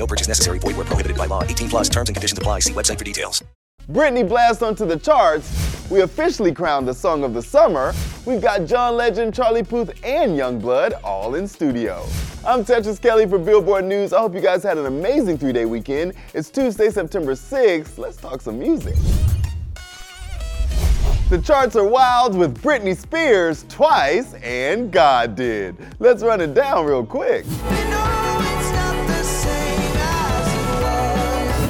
No purchase necessary. Void where prohibited by law. 18 plus terms and conditions apply. See website for details. Britney blast onto the charts. We officially crowned the song of the summer. We've got John Legend, Charlie Puth, and Yungblud all in studio. I'm Tetris Kelly for Billboard News. I hope you guys had an amazing three day weekend. It's Tuesday, September 6th. Let's talk some music. The charts are wild with Britney Spears twice and God did. Let's run it down real quick.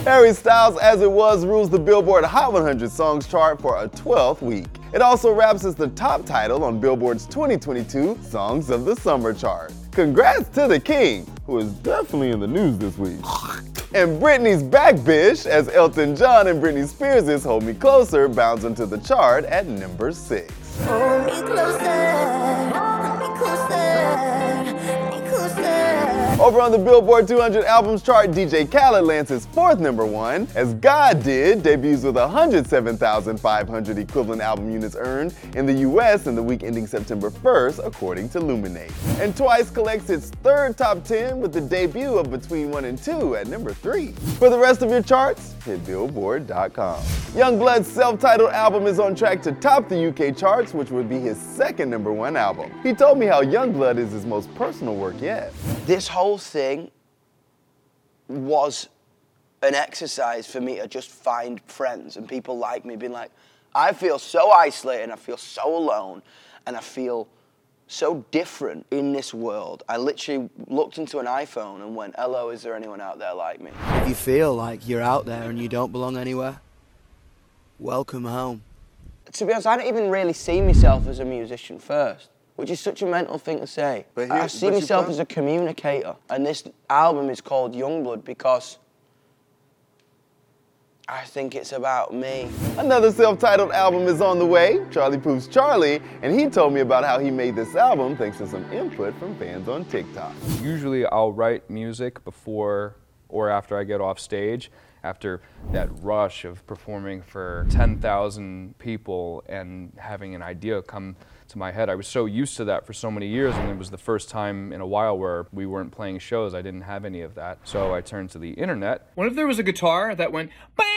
Harry Styles, as it was, rules the Billboard Hot 100 Songs chart for a 12th week. It also wraps as the top title on Billboard's 2022 Songs of the Summer chart. Congrats to the King, who is definitely in the news this week. And Britney's back bish as Elton John and Britney Spears' Hold Me Closer bounds into the chart at number 6. Over on the Billboard 200 albums chart, DJ Khaled lands his fourth number one, as God Did debuts with 107,500 equivalent album units earned in the US in the week ending September 1st, according to Luminate. And Twice collects its third top 10 with the debut of Between 1 and 2 at number 3. For the rest of your charts, hit Billboard.com. Yungblud's self-titled album is on track to top the UK charts, which would be his second number one album. He told me how Youngblood is his most personal work yet. this whole thing was an exercise for me to just find friends and people like me being like i feel so isolated i feel so alone and i feel so different in this world. I literally looked into an iphone and went hello is there anyone out there like me? If you feel like you're out there and you don't belong anywhere, welcome home. to be honest i don't even really see myself as a musician first which is such a mental thing to say. But i see but myself as a communicator and this album is called Yungblud because i think it's about me Another self-titled album is on the way, Charlie Puth's Charlie, and he told me about how he made this album thanks to some input from fans on TikTok. Usually I'll write music before or after I get off stage, after that rush of performing for 10,000 people and having an idea come to my head. I was so used to that for so many years, and it was the first time in a while where we weren't playing shows. I didn't have any of that. So I turned to the internet. What if there was a guitar that went bang, bang,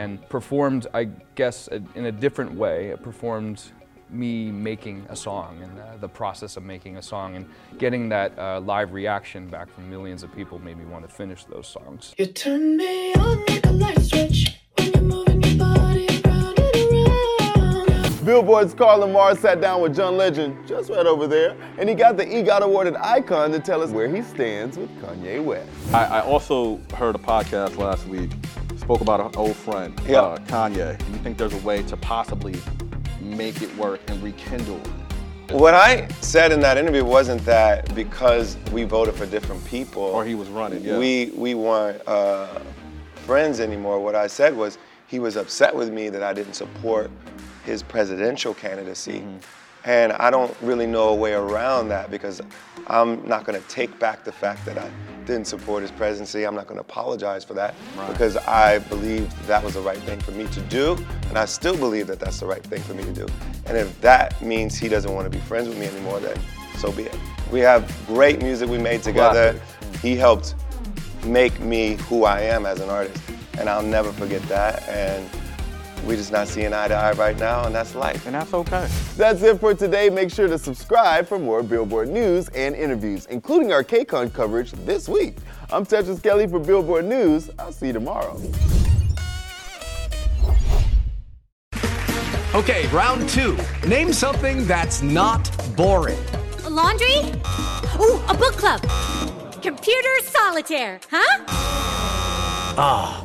and performed, I guess, a- in a different way. It performed me making a song and uh, the process of making a song and getting that uh, live reaction back from millions of people made me want to finish those songs. You turn me on like a light switch when you're moving your body around and around. Billboard's Carl Lamarre sat down with John Legend, just right over there, and he got the EGOT awarded icon to tell us where he stands with Kanye West. I, I also heard a podcast last week, spoke about an old friend, Yeah. uh, Kanye. Do you think there's a way to possibly make it work and rekindle? What I said in that interview wasn't that because we voted for different people Or he was running, yeah. we we weren't uh, friends anymore. What I said was he was upset with me that I didn't support his presidential candidacy. And I don't really know a way around that because I'm not going to take back the fact that I didn't support his presidency. I'm not going to apologize for that because I believed that was the right thing for me to do. And I still believe that that's the right thing for me to do. And if that means he doesn't want to be friends with me anymore, then so be it. We have great music we made together. He helped make me who I am as an artist. And I'll never forget that. And we're just not seeing eye to eye right now, and that's life. And that's okay. That's it for today. Make sure to subscribe for more Billboard news and interviews, including our KCON coverage this week. I'm Tetris Kelly for Billboard News. I'll see you tomorrow. Okay, round two. Name something that's not boring. laundry? Ooh, a book club. Computer solitaire, huh? Ah,